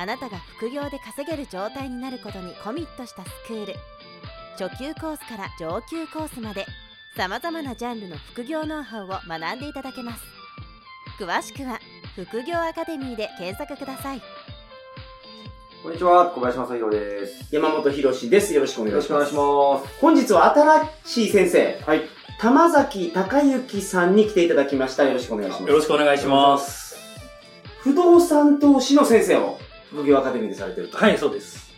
あなたが副業で稼げる状態になることにコミットしたスクール初級コースから上級コースまでさまざまなジャンルの副業ノウハウを学んでいただけます詳しくは副業アカデミーで検索くださいこんにちは、小林正宏です。山本博史です。よろしくお願いします。よろしくお願いします。本日は新しい先生、はい。玉崎隆之さんに来ていただきました。よろしくお願いします。よろしくお願いします。不動産投資の先生を、副業アカデミーでされてると。はい、そうです。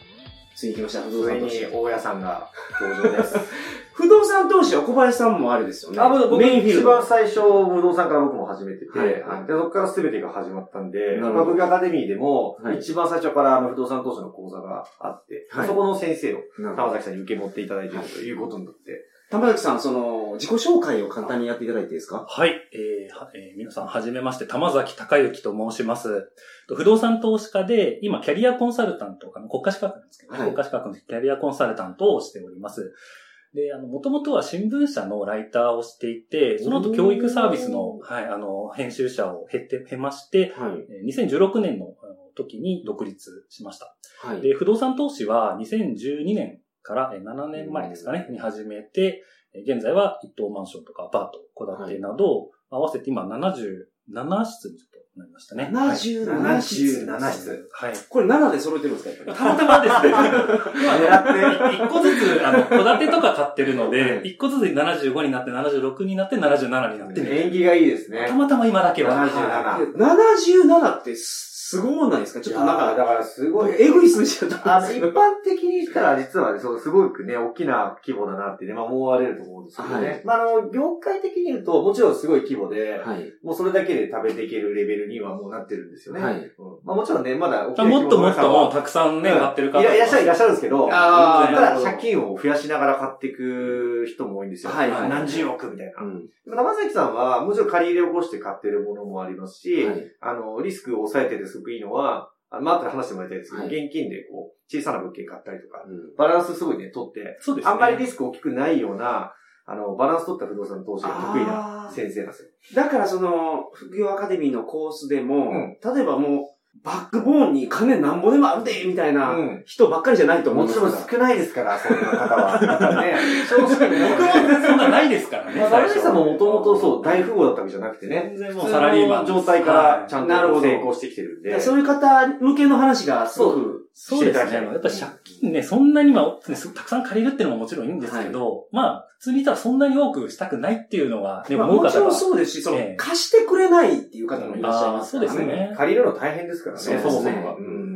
ついに来ました、不動上に産投資。大家さんが登場です。不動産投資は小林さんもあれですよね。あ、僕、メインフィー一ルド番。最初、不動産から僕も始めてて、はいはいでそこから全てが始まったんで、なるほど学部アカデミーでも、はい一番最初からあの不動産投資の講座があって、はいそこの先生をなるほど玉崎さんに受け持っていただいているということになって、玉崎さん、その、自己紹介を簡単にやっていただいていいですか？はい、えーはえー皆さん、はじめまして、玉崎隆之と申します。と不動産投資家で、今、キャリアコンサルタント、あの国家資格なんですけどね、はい国家資格のキャリアコンサルタントをしております。で、あの、もともとは新聞社のライターをしていて、その後教育サービスの、はい、あの、編集者を経て、経まして、はい。えー2016年の時に独立しました。はい。で、不動産投資は2012年からえー7年前ですかね、に始めて、えー現在は一棟マンションとかアパート、戸建てなど、合わせて今77室にちょっとなりましたね。77室。77室。はい。これ7で揃えてるんですか たまたまですね、狙って、一個ずつ、あの、戸建てとか買ってるのはで、い一個ずつ75になって、76になって、77になってる。縁起がいいですねた。またま今だけは。7777ってすすごいないですか？ちょっとなんか、だからすごい、えぐい数字だったあの、んですけど。一般的に言ったら、実はね、そう、すごくね、大きな規模だなってね、まあ思われると思うんですけどね。はいまあ、あの、業界的に言うと、もちろんすごい規模で、はい。もうそれだけで食べていけるレベルにはもうなってるんですよね。はいうんまあもちろんね、まだ大きなもっと規模の中もっともたくさんね、うん買ってる方いらいらっしゃる、いらっしゃるんですけど、あーただ借金を増やしながら買っていく人も多いんですよ。はいはい何十億みたいな。うん。でも玉崎さんは、もちろん借り入れを起こして買ってるものもありますし、はい。あの、リスクを抑えててすごくいいのは、あのまあ、後で話してもらいたいですけど、はい。現金でこう、小さな物件買ったりとか、うん。バランスすごいね、取って、そうですね。あんまりリスク大きくないような、あの、バランス取った不動産投資が得意な先生なんですよ。だからその、副業アカデミーのコースでも、うん。例えばもう、バックボーンに金なんぼでもあるでみたいなうん。人ばっかりじゃないと思うんもちですからろん少ないですから、そういう方は。ね、正直ね、僕もそんなないですからね。まあ、最初バルさんももともとそう、大富豪だったわけじゃなくてね、全然もうサラリーマン状態からちゃんと成功してきてるんで。そういう方向けの話がすごく、そうですね。やっぱり借金ね、そんなにまあ、たくさん借りるっていうのももちろんいいんですけど、まあ、普通に言ったらそんなに多くしたくないっていうのが、ね、まあ思う方が。もちろんそうですし、その、ええ。貸してくれないっていう方もいらっしゃいますからあーそうですね。借りるの大変ですからね、そうそもそ。う。うん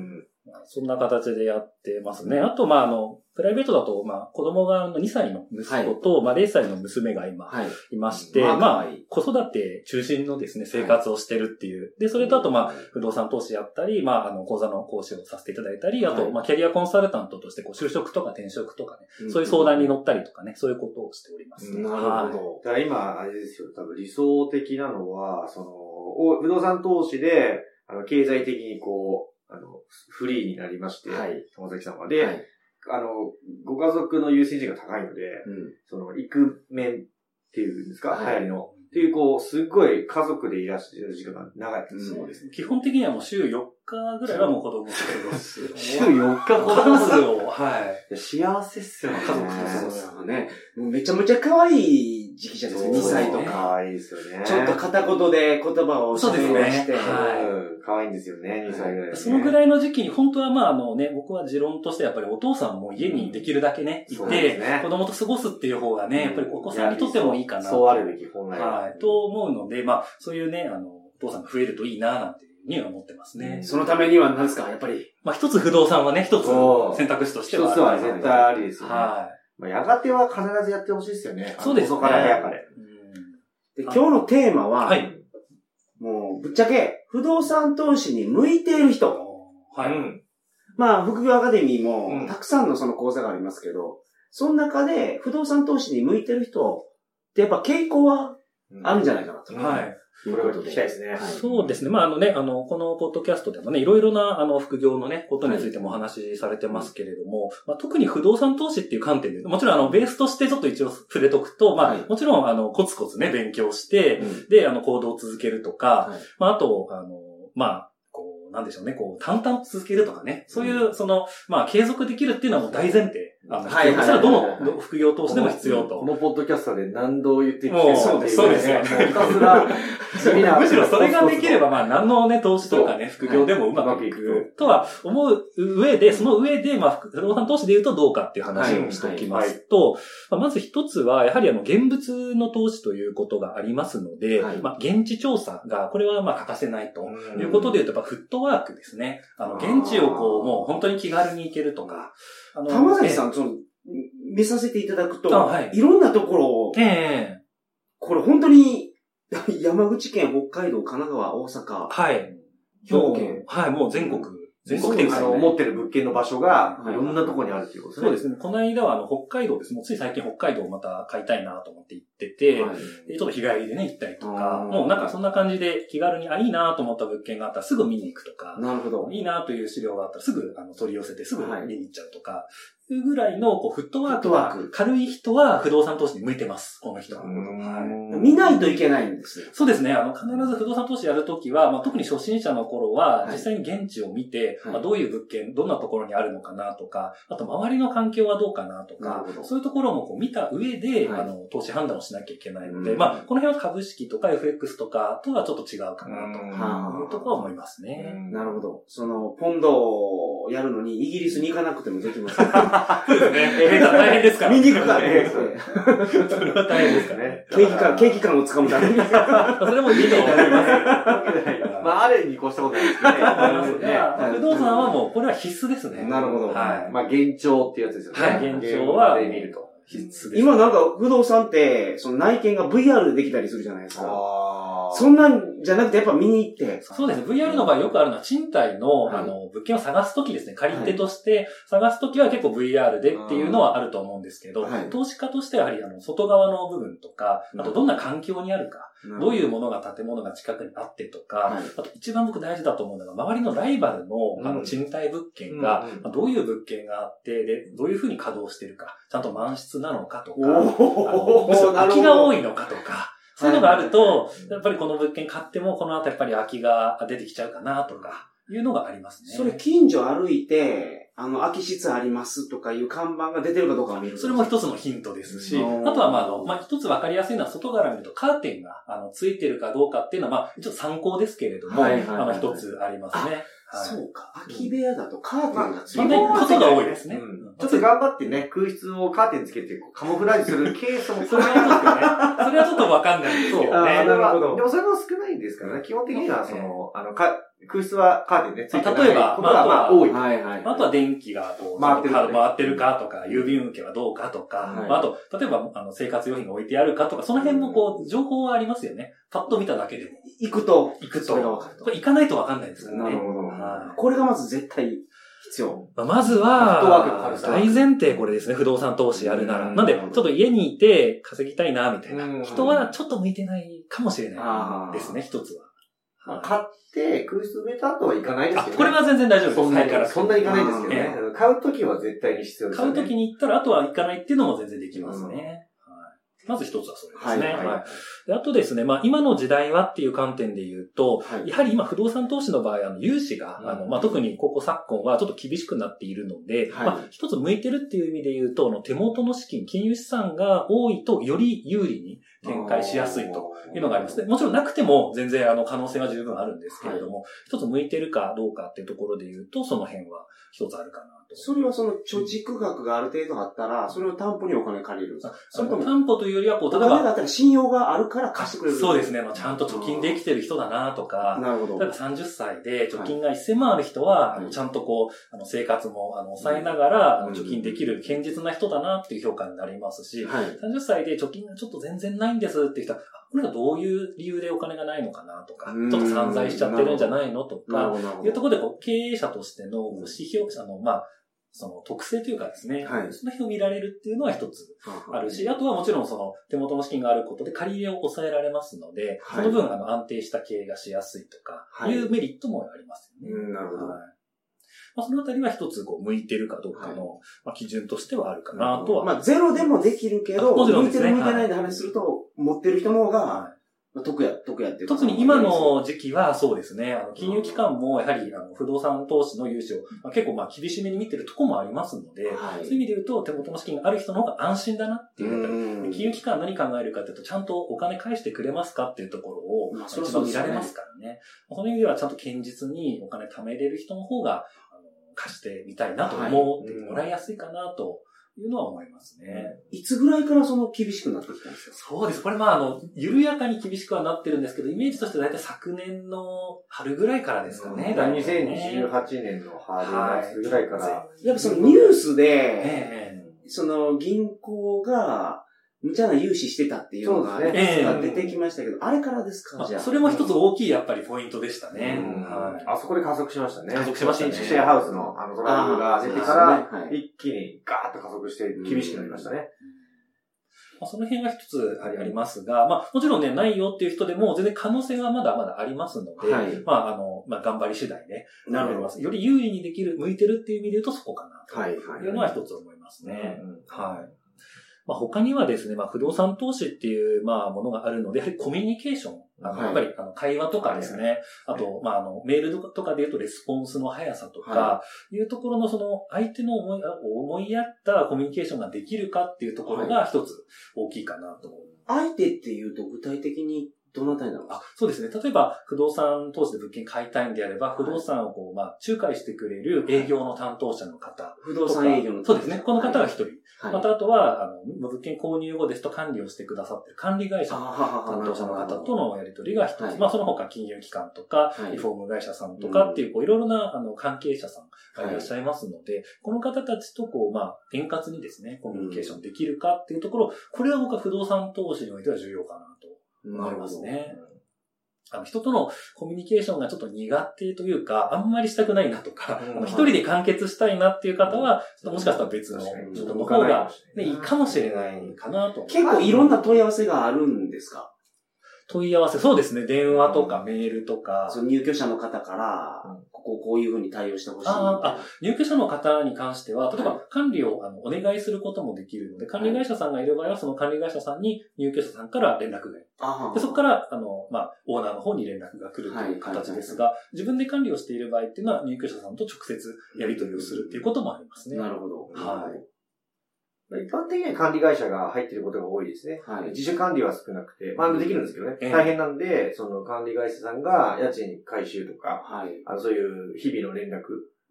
そんな形でやってますね。あと、まあ、あの、プライベートだと、まあ、子供があの2歳の息子と、まあ、0歳の娘が今はい。いまして、まあ子育て中心のですね、生活をしてるっていう。で、それとあと、まあ、不動産投資やったり、まあ、あの、講座の講師をさせていただいたり、あと、はいまあ、キャリアコンサルタントとして、こう、就職とか転職とかね、んそういう相談に乗ったりとかね、そういうことをしております。なるほはいど。だから今、あれですよ、多分理想的なのは、その、お不動産投資で、あの、経済的にこう、あの、フリーになりまして、はい。友崎さんは。で、はいあの、ご家族の優先順位が高いので、うんその、イクメンっていうんですか、はい流行りの。っていう、こう、すっごい家族でいらっしゃる時間が長い。うんそうですね。基本的にはもう週4日ぐらいはもう子供をしてます。週4日子供数を、はい。幸せっすよね、家族とそう過ごですすよね。もうめちゃめちゃ可愛い時期じゃないですか、2歳とかか。わいいですよね。ちょっと片言で言葉をそうですね。はいうん、可愛いんですよね、2歳ぐらい、ね。そのぐらいの時期に、本当はまああのね、僕は持論としてやっぱりお父さんも家にできるだけね、いてすね、子供と過ごすっていう方がね、やっぱりお子さんにとってもいいかな。そうあるべき、本来は。はい。と思うので、まあ、そういうね、あの、お父さんが増えるといいな、なんていうふうには思ってますね。そのためには何ですかやっぱり。まあ、一つ不動産はね、一つそう選択肢としては一つは絶対ありですよね。はまあ、やがては必ずやってほしいですよね。そうですね遅から早かれ。で、今日のテーマは、はいもう、ぶっちゃけ、不動産投資に向いている人。はい。うん。まあ、副業アカデミーうんも、たくさんのその講座がありますけど、その中で不動産投資に向いてる人ってやっぱ傾向はあるんじゃないかなと。うんはい。これは聞きたいですね。はいそうですね。まあ、あのね、あの、このポッドキャストでもね、いろいろな、あの、副業のね、ことについてもお話しされてますけれども、まあ、特に不動産投資っていう観点で、もちろん、あの、ベースとしてちょっと一応触れとくと、まあ、はいもちろん、あの、コツコツね、勉強して、うんで、あの、行動を続けるとか、はいまあ、あと、あの、まあ、こう、なんでしょうね、こう、淡々と続けるとかね、そういう、その、まあ、継続できるっていうのはもう大前提。あの、はいそれはどの副業投資でも必要と。このポッドキャストで何度言ってきてそうですそうです。よもうひたすら、地味な むしろそれができれば、まあ、何のね、投資とかね、副業でもうまくいくとは思う上で、その上で、まあ、不動産投資で言うとどうかっていう話をしておきますと、まず一つは、やはりあの、現物の投資ということがありますので、はい。まあ、現地調査が、これはまあ、欠かせないと。いうことで言うと、やっぱフットワークですね。あの、現地をこう、もう本当に気軽に行けるとか。あの玉崎さん、その、見させていただくと、あはいいろんなところをええ、ええこれ本当に、山口県、北海道、神奈川、大阪、はい。兵庫県。はい、もう全国、全国的そうですよね持ってる物件の場所が、はいいろんなところにあるっていうことですね。そうですね。この間は、あの、北海道です。もうつい最近北海道をまた買いたいなと思って行ってて、はいでちょっと日帰りでね、行ったりとかもうなんかそんな感じで気軽に、あ、いいなと思った物件があったらすぐ見に行くとか、なるほど。いいなという資料があったらすぐあの取り寄せてすぐはい見に行っちゃうとか、いうぐらいのこうフットワークがフットワーク軽い人は不動産投資に向いてます、この人は。うんはい見ないといけないんですよ。そうですね。あの、必ず不動産投資やるときは、まあ、特に初心者の頃は、はい実際に現地を見て、はいまあ、どういう物件、どんなところにあるのかなとか、あと周りの環境はどうかなとかそういうところもこう見た上で、はいあの、投資判断をしなきゃいけないので、うんまあ、この辺は株式とか FX とかとはちょっと違うかなとはいうところは思いますね。なるほど。その、ポンドをやるのに、イギリスに行かなくてもできます。そうですね。え ー大変ですから。見に行くからね。それは大変ですからね。ね。景気感、景気感をつかむために。それもいいと思います。まあ、ある意味越したことないですけどね。不動産はもう、これは必須ですね。なるほどはい。まあ、現状っていうやつですよね。はい現状はで見ると。必須です。今なんか不動産って、その内見が VR でできたりするじゃないですか。あそんなんじゃなくてやっぱ見に行って。そうですね。VR の場合よくあるのは賃貸の、はい。あの、物件を探すときですね。借り手として探すときは結構 VR でっていうのはあると思うんですけど、はい。投資家としてはやはりあの、外側の部分とか、あとどんな環境にあるか、ど。ういうものが建物が近くにあってとか、はい。あと一番僕大事だと思うのが、周りのライバルのあうん。の賃貸物件が、どういう物件があって、で、どういうふうに稼働してるか、ちゃんと満室なのかとか、おあのーむしろ空きが多い。いのかとか、そういうのがあると、やっぱりこの物件買っても、この後やっぱり空きが出てきちゃうかなとか、いうのがありますね。それ近所歩いて、あの、空き室ありますとかいう看板が出てるかどうかを見る。それも一つのヒントですし、うんあとはまあ、あの、まあ、一つわかりやすいのは外から見るとカーテンが、あの、ついてるかどうかっていうのは、まあ、ちょっと参考ですけれども、はいはいはいあの、一つありますね。はい。そうか。空き部屋だとカーテンがついてる。なことが多いですね。うんちょっと頑張ってね、空室をカーテンつけてカモフラージュするケースもそれはちょっとね、それはちょっとわかんないんですけどね。なるほどでもそれも少ないですからね。基本的には、その、あの、か空室はカーテンね、ついてない例えばことが、まあまあ、多い。はいはい。あとは電気がこう、回ってるかね回ってるかとか、郵便受けはどうかとか、はいまああと、例えば、あの、生活用品が置いてあるかとか、その辺もこう、情報はありますよね。パッと見ただけでも。行くと、行くと。それがわかるとこれ行かないとわかんないですからね。なるほどはいこれがまず絶対必要。まずは大前提これですね、不動産投資やるなら。うんなんで、ちょっと家にいて稼ぎたいな、みたいな。うん人はちょっと向いてないかもしれないですね、一つは。はい買って空室埋めた後はいかないですあ、けどね。これは全然大丈夫です。そんなに、からそんなにいかないですけどえね。買うときは絶対に必要ですよね。買うときに行ったら、あとは行かないっていうのも全然できますね。はいまず一つはそれですね。はいはいであとですね、まあ今の時代はっていう観点で言うと、はいやはり今不動産投資の場合、あの、融資が、うんあの、まあ特にここ昨今はちょっと厳しくなっているので、はいまあ一つ向いてるっていう意味で言うと、あの手元の資金、金融資産が多いとより有利に展開しやすいというのがあります。でもちろんなくても全然あの可能性は十分あるんですけれども、一つ向いてるかどうかっていうところで言うと、その辺は一つあるかなと。それはその貯蓄額がある程度あったら、それを担保にお金借りるんですかそれとも、担保というよりは、こう、お例えば、金があったら信用があるから貸してくれる。そうですね、まあ、ちゃんと貯金できてる人だなとか、なるほど。例えば30歳で貯金が1000万ある人は、ちゃんとこう、あの生活もあの抑えながら、貯金できる堅実な人だなっていう評価になりますし、はい。30歳で貯金がちょっと全然ないんですって人は、あこれがどういう理由でお金がないのかなとか、うんちょっと散財しちゃってるんじゃないのとか。いうところでこう経営者としての指標、あの、まあ、その特性というかですね、はいその辺を見られるっていうのは一つあるし、はあとはもちろんその手元の資金があることで借り入れを抑えられますので、はいその分あの安定した経営がしやすいとか、はいいうメリットもありますよね。うん、なるほど。はいまあ、そのあたりは一つこう向いてるかどうかの、まあ、基準としてはあるかなとは。まあ、ゼロでもできるけあど、向いてる向いてないで話すると、持ってる人の方が、はい。まあ得や、得やっていうか。特に今の時期はそうですね、あの金融機関もやはりあの不動産投資の融資を、まあ、結構まあ厳しめに見てるとこもありますので、はい。そういう意味で言うと手元の資金がある人の方が安心だなっていう金融機関何考えるかっていうと、ちゃんとお金返してくれますかっていうところを、一番見られますからね。その意味ではちゃんと堅実にお金貯めれる人の方が、貸してみたいなと思ってもらいやすいかなというのは思いますね。い。つぐらいからその厳しくなってきたんですか？そうです。これまああの、緩やかに厳しくはなってるんですけど、イメージとしては大体昨年の春ぐらいからですかね。大体ね。2018年の春夏ぐらいから、やっぱそのニュースで、ええ。その銀行が、無茶な融資してたっていうのがね出てきましたけど、あれからですか？まあじゃあ。それも一つ大きいやっぱりポイントでしたね。うんはいあそこで加速しましたね。加速しましたね新築シェアハウスのあのトラブルが出てから、一気にガーッと加速して厳しくなりましたね。まあ、その辺が一つありありますが、まあ、もちろんね、ないよっていう人でも、全然可能性はまだまだありますので、はいまあ、あの、まあ、頑張り次第ね、なるほど。より有利にできる、向いてるっていう意味で言うとそこかな、とはいうのは一つ思いますね。うんはい。まあ、他にはですね、まあ、不動産投資っていう、まあ、ものがあるので、やはりコミュニケーション。あのはいやっぱり、あの、会話とかですね。あと、まあ、あの、メールとかで言うと、レスポンスの速さとか、、はいうところの、その、相手の思い、思いやったコミュニケーションができるかっていうところが一つ大きいかなと思う。相手っていうと具体的にどなたになるんですあかそうですね。例えば、不動産投資で物件買いたいんであれば、不動産をこう、まあ、仲介してくれる営業の担当者の方不動。産営業のそうですね。この方が一人。はい。また、あとは、あの、物件購入後ですと管理をしてくださってる管理会社のあ担当者の方とのやり取りが一つ。はいまあ、その他金融機関とか、はいリフォーム会社さんとかっていう、こう、いろいろな、あの、関係者さんがいらっしゃいますので、この方たちと、こう、まあ、円滑にですね、コミュニケーションできるかっていうところ、これは僕は不動産投資においては重要かなと思いますね。あの、人とのコミュニケーションがちょっと苦手というか、あんまりしたくないなとか、一人で完結したいなっていう方は、ちょっともしかしたら別の確かに人の方が、ね、いいかもしれないかなと。結構いろんな問い合わせがあるんですか？問い合わせ、そうですね。電話とかメールとか。その入居者の方から、こここういうふうに対応してほしい。あ入居者の方に関しては、例えはば管理をあのお願いすることもできるので、管理会社さんがいる場合は、その管理会社さんに入居者さんから連絡がで、そこから、あの、まあ、オーナーの方に連絡が来るという形ですが、自分で管理をしている場合っていうのは、入居者さんと直接やり取りをするっていうこともありますね。なるほど。はい一般的には管理会社が入っていることが多いですね。はい自主管理は少なくて、まあできるんですけどね。ええ大変なんで、その管理会社さんが家賃回収とか、はい。あのそういう日々の連絡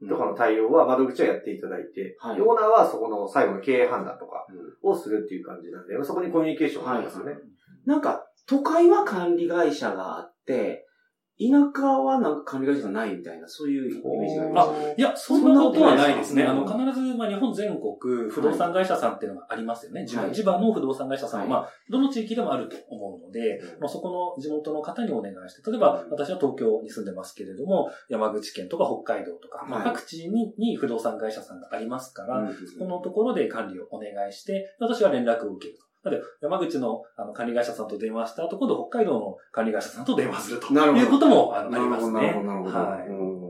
とかの対応は窓口はやっていただいて、はいオーナーはそこの最後の経営判断とかうんをするっていう感じなんで、そこにコミュニケーションがありますよね。なんか、都会は管理会社があって、田舎はなんか管理会社がないみたいな、そういうイメージがあります。いや、そんなことはないですね。あの、必ず、まあ、日本全国、不動産会社さんっていうのがありますよね。地はい地場の不動産会社さんは、はいまあ、どの地域でもあると思うので、まあ、そこの地元の方にお願いして、例えば、私は東京に住んでますけれども、山口県とか北海道とか、まあ、はい各地にに不動産会社さんがありますから、うんこのところで管理をお願いして、私は連絡を受けると。なので、山口のあの管理会社さんと電話した後、今度北海道の管理会社さんと電話すると。なるほど。いうこともありますね。なるほど、なるほど。はい。うん。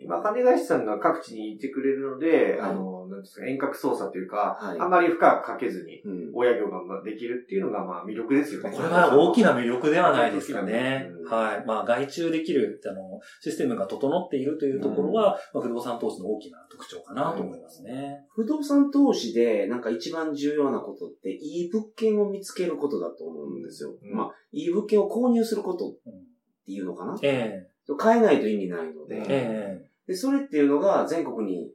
今、管理会社さんが各地にいてくれるので、はい。あの、なんですか、遠隔操作というか、はい。あんまり負荷かけずに、うん。親業ができるっていうのが、まあ、魅力ですよね。これは大きな魅力ではないですかね。う。ん。はい。まあ、外注できる、あの、システムが整っているというところは、まあ、不動産投資の大きな特徴かなと思いますね。不動産投資で、なんか一番重要なことって、いい物件を見つけることだと思うんですよ。うん。まあ、いい物件を購入することっうんていうのかな。え買えないと意味ないので、ええ。で、それっていうのが全国に、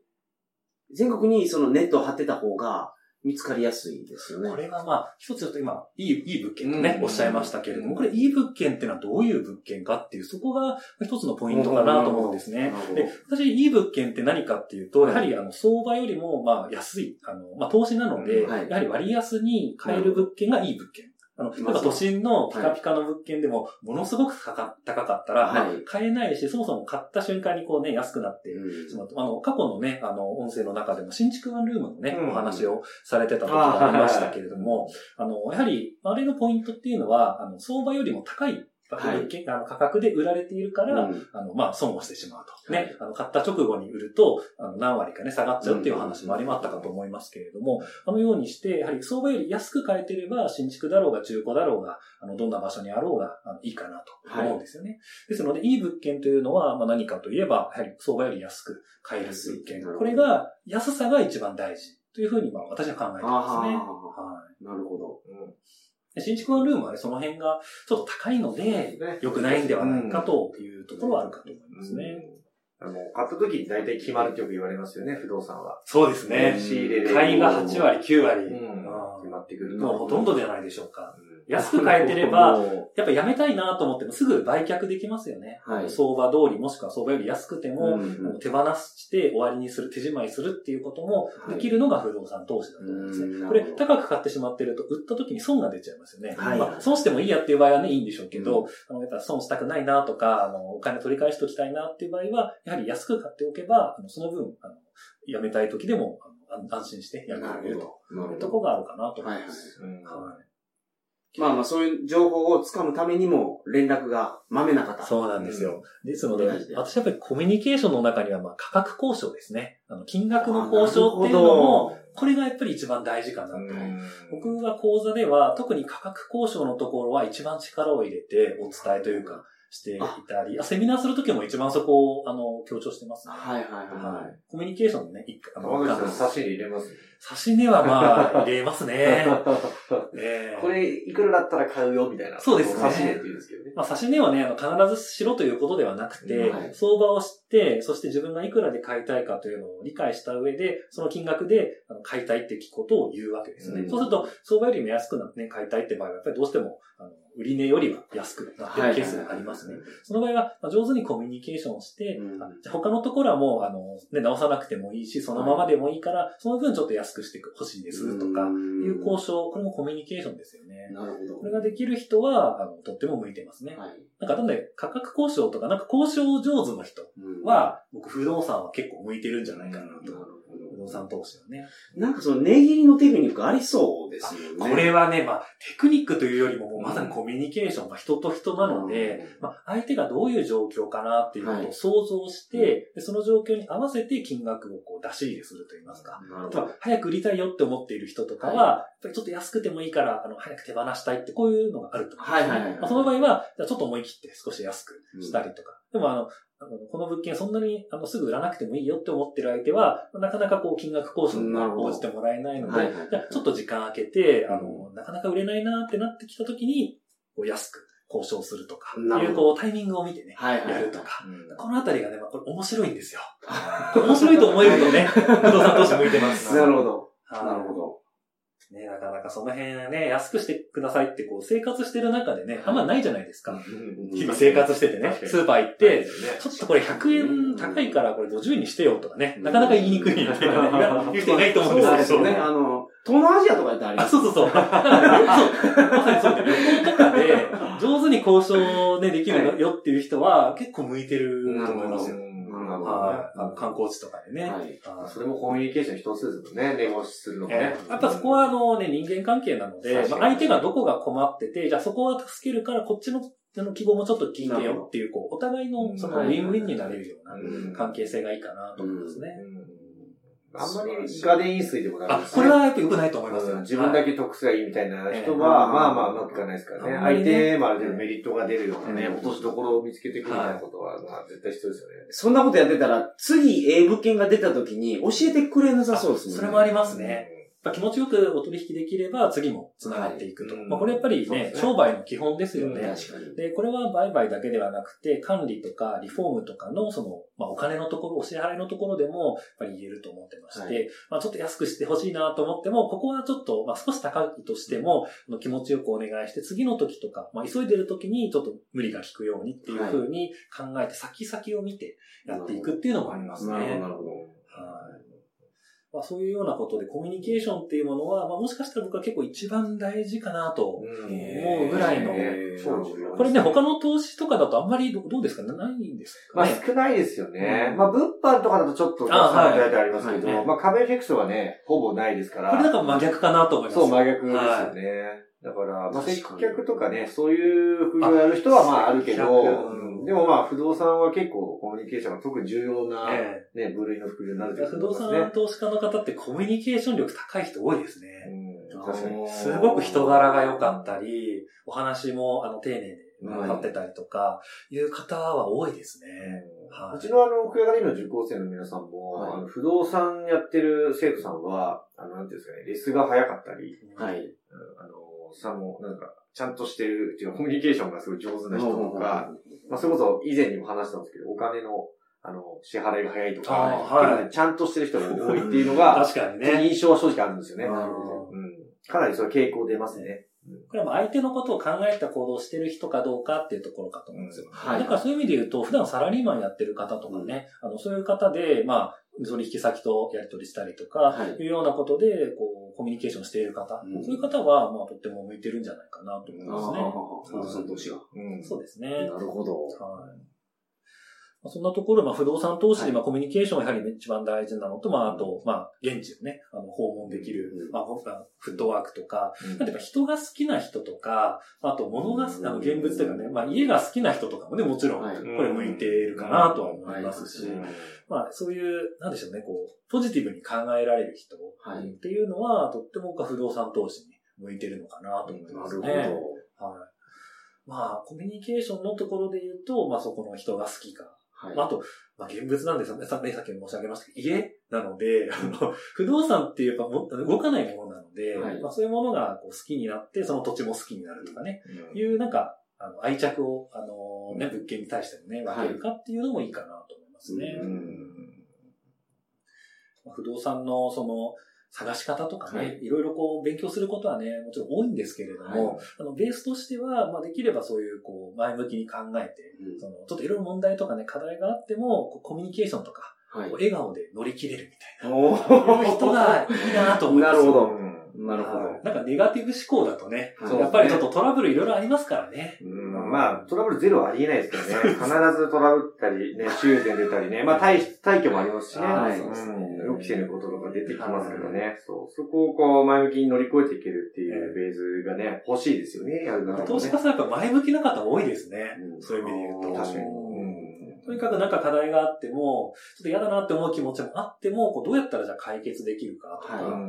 全国にそのネットを張ってた方が見つかりやすいですよね。えこれがまあ、一つちょっと今、いい、いい物件とね、うん。おっしゃいましたけれども、これいい物件っていうのはどういう物件かっていう、そこが一つのポイントかなと思うんですね。で、私、いい物件って何かっていうと、やはり、あの、相場よりも、まあ、安い、あの、まあ、投資なので、はい。やはり割安に買える物件がいい物件。あの、例えば都心のピカピカの物件でも、ものすごく高かったら、買えないし、そもそも買った瞬間にこうね、安くなってうん。しまうと。あの、過去のね、あの、音声の中でも、新築ワンルームのね、うん。お話をされてた時がありましたけれども、あの、やはり、あれのポイントっていうのは、あの、相場よりも高い物件あの価格で売られているから、うんあの、まあ、損をしてしまうと。はいね。あの、買った直後に売ると、あの、何割かね、下がっちゃうっていう話もありまったかと思いますけれども、あのようにして、やはり相場より安く買えてれば、新築だろうが中古だろうが、あの、どんな場所にあろうが、あのいいかなと思うんですよね。ですので、いい物件というのは、まあ、何かといえば、やはり相場より安く買える物件これが、安さが一番大事というふうに、まあ、私は考えてますね。あはい。なるほど。うんで新築のルームはね、その辺がちょっと高いので、ね良くないんではないかというところはあるかと思いますね。うんあの、買った時に大体決まるってよく言われますよね、不動産は。そうですねね。仕入れで。買いが8割、9割。うんあ決まってくるーもうほとんどじゃないでしょうか。うん安く買えてれば、もやっぱやめたいなと思ってもすぐ売却できますよね。はい。相場通りもしくは相場より安くてうも、うんあの手放して終わりにする、手仕舞いするっていうこともはい。できるのが不動産投資だと思うんですね。うんこれ高く買ってしまってると、売った時に損が出ちゃいますよね。はい。まあ、損してもいいやっていう場合はね、いいんでしょうけど、あのやっぱ損したくないなとか、あの、お金取り返しておきたいなっていう場合は、やはり安く買っておけば、あのその分、あの、やめたい時でも、安安心してやめられるというところがあるかなと思います。うん。はいまあまあ、そういう情報をつかむためにも、連絡がまめな方。そうなんですよ。ですので、私はやっぱりコミュニケーションの中には、まあ、価格交渉ですね。あの、金額の交渉っていうのも、これがやっぱり一番大事かなと。うん僕が講座では、特に価格交渉のところは一番力を入れてお伝えというか、していたり、あセミナーするときも一番そこを、あの、強調してますね。はいはいははい。コミュニケーションのね、一あの、差し入れ入れます？差し値はまあ、入れますね。ええこれ、いくらだったら買うよ、みたいな。そうですね差し入れって言うんですけどね。まあ、差し値はね、あの、必ずしろということではなくて、はい相場を知って、そして自分がいくらで買いたいかというのを理解した上で、その金額であの買いたいって聞くことを言うわけですね。うんそうすると、相場よりも安くなって、ね、買いたいって場合は、やっぱりどうしても、あの、売り値よりは安くなってるケースがありますね。その場合は、まあ上手にコミュニケーションをして、うん他のところはもう、あの、ね、直さなくてもいいし、そのままでもいいから、その分ちょっと安くしてほしいですとか、いう交渉、これもコミュニケーションですよね。なるほど。これができる人は、あの、とっても向いてますね。はい。なんか、なんで、価格交渉とか、なんか交渉上手の人うんは、僕、不動産は結構向いてるんじゃないかなと。なるほど不動産投資はね。なんかその値切りのテクニックありそうですよね。これはね、まあ、テクニックというよりも、もうまさにコミュニケーションが人と人なので、まあ、相手がどういう状況かなっていうことを想像して、でその状況に合わせて金額をこう出し入れすると言いますか。なるほど例えば。早く売りたいよって思っている人とかは、はやっぱりちょっと安くてもいいから、あの、早く手放したいって、こういうのがあると思うんですねはいはいはいまあその場合は、じゃあちょっと思い切って少し安くしたりとか。でもあの、あのこの物件そんなにあのすぐ売らなくてもいいよって思ってる相手は、なかなかこう金額交渉に応じてもらえないので、じゃあちょっと時間空けて、あの、なかなか売れないなってなってきた時に、こう安く交渉するとか、いうこうタイミングを見てね、やるとか。うんこのあたりがね、まあ、これ面白いんですよ。面白いと思えるとね、不動産投資向いてます。なるほど。はいなるほど。ね、なかなかその辺ね、安くしてくださいってこう生活してる中でね、あんまないじゃないですか。日々生活しててねスーパー行って、ちょっとこれ100円高いからこれ50円にしてよとかね、なかなか言いにくいみたいなね、言う人いないと思うんそうでけど。ですすよね。あの、東南アジアとかやったらありあ、ます。そうそう そう。まさにそう。で、旅行とかで上手に交渉ね、できるよっていう人は結構向いてると思いますよ。なるほどはい。あの観光地とかでね。はい。はいそれもコミュニケーション一つですもんね、ネゴシするのもねえ。えやっぱそこはあのね、人間関係なので、まあ、相手がどこが困ってて、じゃあそこは助けるからこっちのあの希望もちょっと聞いてよっていう、こう、お互いのそのウはいィンウィンになれるようなうん関係性がいいかなと思いますね。あんまりガデン飲水でもダメあで、すね。これはやっぱ良くないと思いますよ。うん自分だけ。け得すがいいみたいな人ええは、まあまあうまくいかないですからね。相手もある程度メリットが出るようなね、うん落としどころを見つけていくみたいなことは、まあ絶対必要ですよね。そんなことやってたら、次、ええ物件が出た時に教えてくれなさそうですね。それもありますね。やっぱ気持ちよくお取引できれば次も繋がっていくと。はいまあこれやっぱりねね商売の基本ですようんね。確かに。で、これは売買だけではなくて、管理とかリフォームとかの、その、まあ、お金のところ、お支払いのところでも、やっぱり言えると思ってまして、はまあ、ちょっと安くしてほしいなと思っても、ここはちょっと、まあ、少し高いとしても、あの気持ちよくお願いして、次の時とか、まあ、急いでる時にちょっと無理が効くようにっていうふうに考えて、先々を見てやっていくっていうのもありますね。なるほど、なるほど。はい。まあ、そういうようなことでコミュニケーションっていうものは、まあ、もしかしたら僕は結構一番大事かなと思うぐらいの、これね、他の投資とかだとあんまりどどうですか？ねないんですか？まあね。少ないですよね。うんまあ物販とかだとちょっとたくあはいさん大体ありますけど、はいまあ壁エフェクトはね、ほぼないですから。これだから真逆かなと思います。そう、真逆ですよはね。だから、まあ、接客とかね、そういう副業やる人はまああるけど、でもまあ不動産は結構コミュニケーションが特に重要な、えね、部類の副業になるとえ不動産投資家の方ってコミュニケーション力高い人多いですね。うん、確かに。すごく人柄が良かったり、お話もあの丁寧でなってたりとか、いう方は多いですね。はい。うちのあの、福屋ガリの受講生の皆さんも、はい。あの不動産やってる生徒さんは、あの、なんていうんですかね、レスが早かったり、はい。うんあの、さも、なんか、ちゃんとしてるっていうかコミュニケーションがすごい上手な人とか、まあ、それこそ以前にも話したんですけど、お金の、あの、支払いが早いとか、はいちゃんとしてる人が多いっていうのが、確かにね。印象は正直あるんですよね。なるほうん。かなりそれ傾向出ますね。これは相手のことを考えた行動をしてる人かどうかっていうところかと思うんですよ。はいだからそういう意味で言うと、普段サラリーマンやってる方とかね、あの、そういう方で、まあ、取引先とやり取りしたりとか、はいい、うようなことで、こう、コミュニケーションしている方、うんそういう方は、まあ、とっても向いてるんじゃないかなと思いあますね。あ、不動産投資が。うん。そうですね。なるほど。はい。まあそんなところ、まあ、不動産投資で、はい。まあ、コミュニケーションがやはり一番大事なのと、まあ、あと、まあ、現地をね、あの、訪問できるうん、まあ、ほフットワークとか、うん。なんていうか人が好きな人とか、あと物が、あの、現物とかね、まあ、家が好きな人とかもね、もちろん、はい。これ向いているかなとは思いますし、うん。まあ、そういう、なんでしょうね、こう、ポジティブに考えられる人はい。っていうのは、とっても僕は不動産投資に向いてるのかなと思ってなまするほね。ど。はい。まあ、コミュニケーションのところで言うと、まあ、そこの人が好きか。はい。まあ、あと、まあ、現物なんですよね。さっきも申し上げましたけど、家なので、あの、不動産っていうかも動かないものなので、はい。まあ、そういうものがこう好きになって、その土地も好きになるとかね、うん。いうなんか、あの、愛着を、あのね、物件に対してもね、分けるかっていうのもいいかなと思いますね。うん。まあ不動産のその、探し方とかね、、はい。ろいろこう勉強することはね、もちろん多いんですけれども、はい。あのベースとしては、まあ、できればそういうこう前向きに考えて、うん。そのちょっといろいろ問題とかね、課題があっても、こうコミュニケーションとか、はい。笑顔で乗り切れるみたいおな、いう人がいいなと思います。なるほど。うんなるほど。はいなんかネガティブ思考だとね、はいやっぱりちょっとトラブルいろいろありますからね。うんまあ、トラブルゼロはありえないですけどね。必ずトラブったり、ね、修繕出たりね。まあ、退退去もありますしね。はいうんそうですね予期せぬこととか出てきますけどね。そう。そこをこう、前向きに乗り越えていけるっていうベースがね、欲しいですよね。やる方もね。投資家さんやっぱ前向きな方多いですね。うんそういう意味で言うと。確かに。とにかくなんか課題があっても、ちょっと嫌だなって思う気持ちもあっても、こうどうやったらじゃあ解決できるかとか、は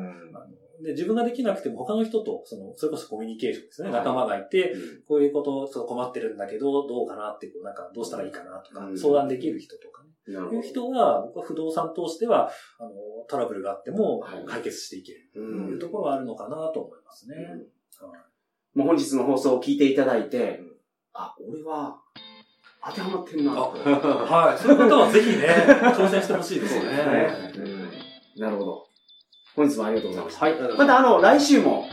い。で自分ができなくても他の人と、その、それこそコミュニケーションですね。はい。仲間がいて、うん。こういうこと、ちょっと困ってるんだけど、どうかなって、こう、なんか、どうしたらいいかなとか、うん。相談できる人とかね。いう人は、僕は不動産投資では、あの、トラブルがあってもはい。解決していける。とうん。いうところはあるのかなと思いますね。うん。はいもう本日の放送を聞いていただいてうん、あ、俺は当てはまってんなと。はい。そういう方はぜひね、挑戦してほしいですよね。うんなるほど。本日もありがとうございました。はい。またあの、来週も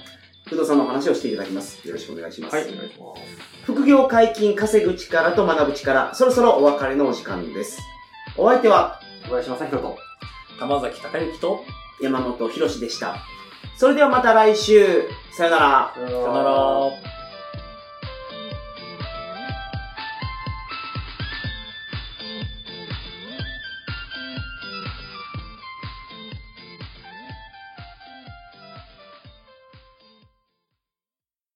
不動産のお話をしていただきます。よろしくお願いします。はい、お願いします。副業解禁稼ぐ力と学ぶ力、そろそろお別れのお時間です。お相手は小林正宏と。玉崎隆之と、山本博史でした。それではまた来週、さよなら。さよさよなら。